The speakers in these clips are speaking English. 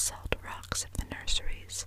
Salt rocks of the nurseries.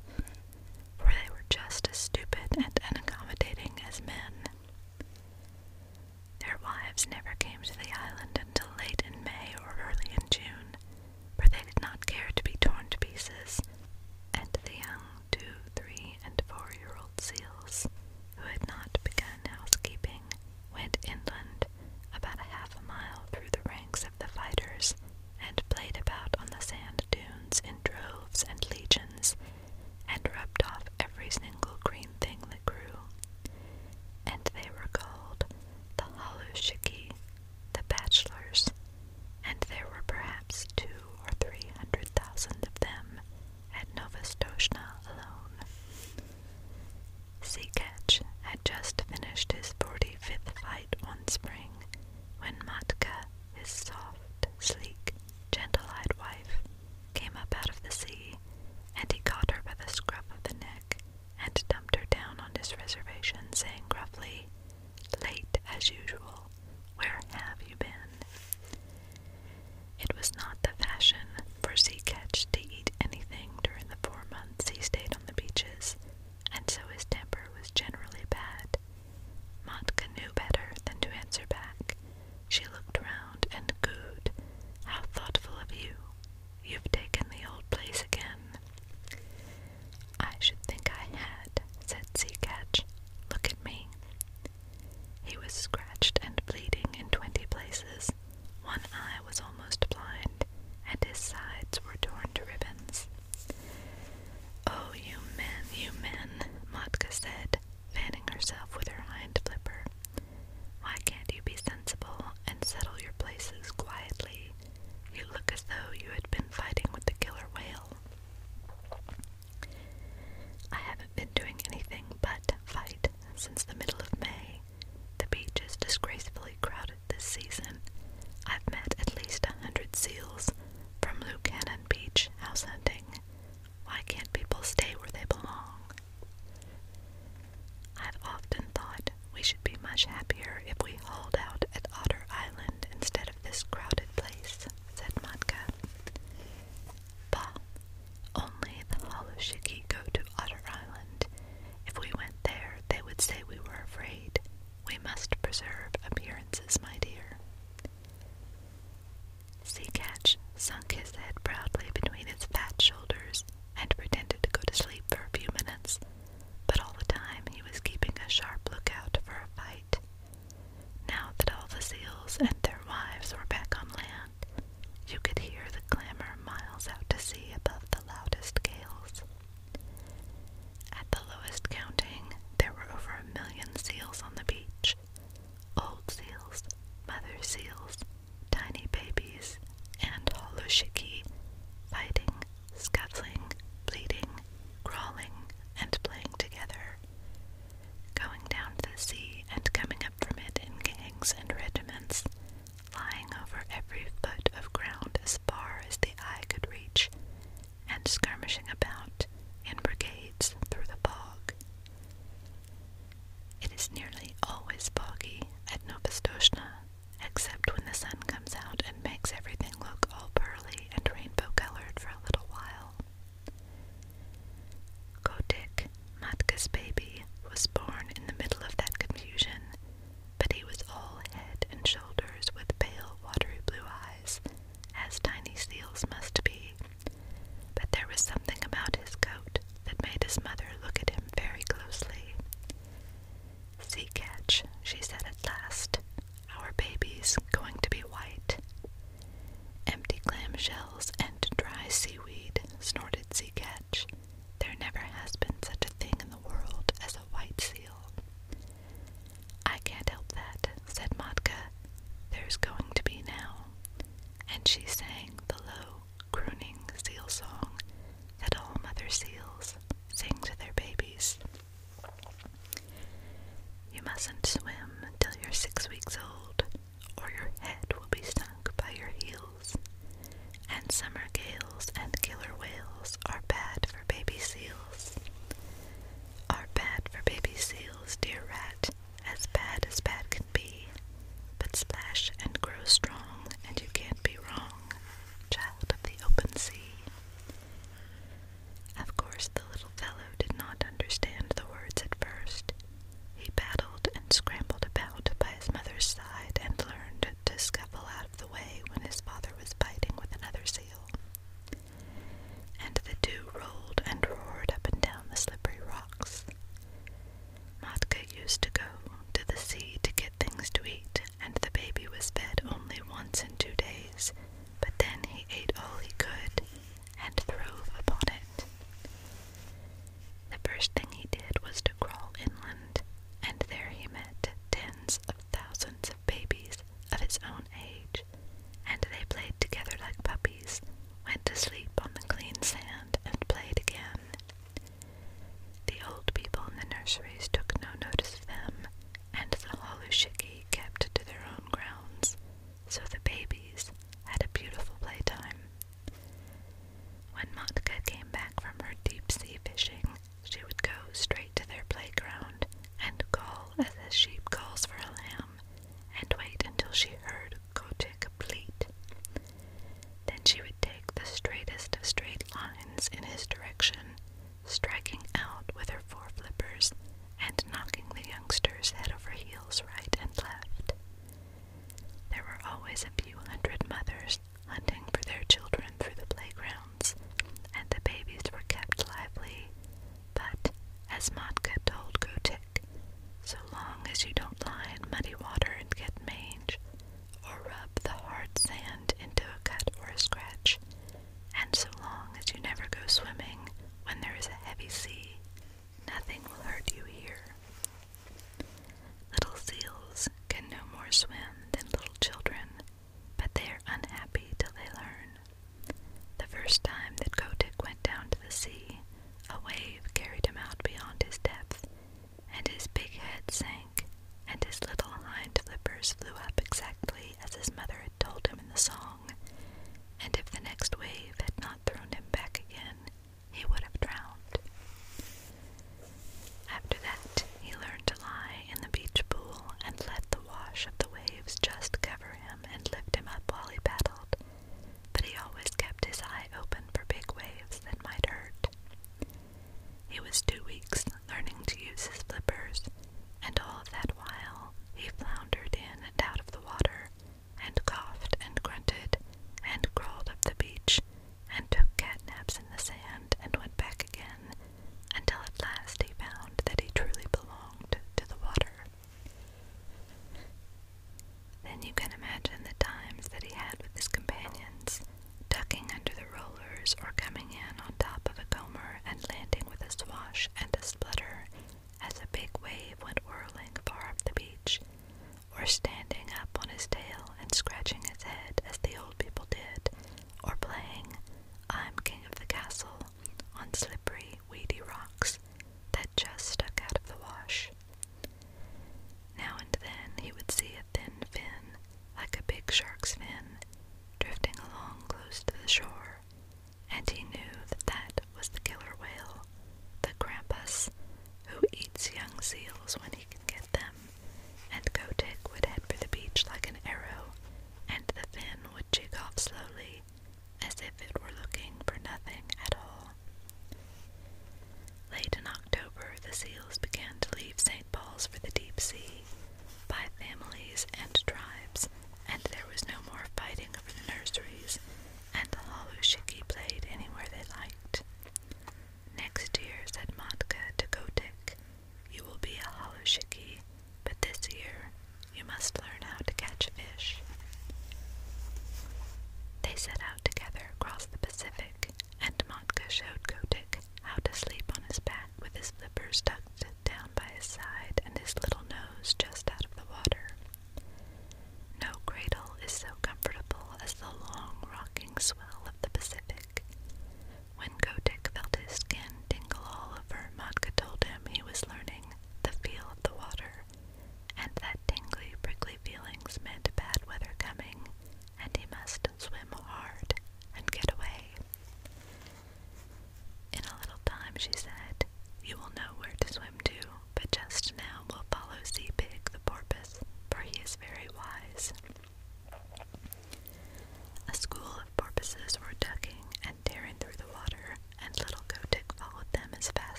she said.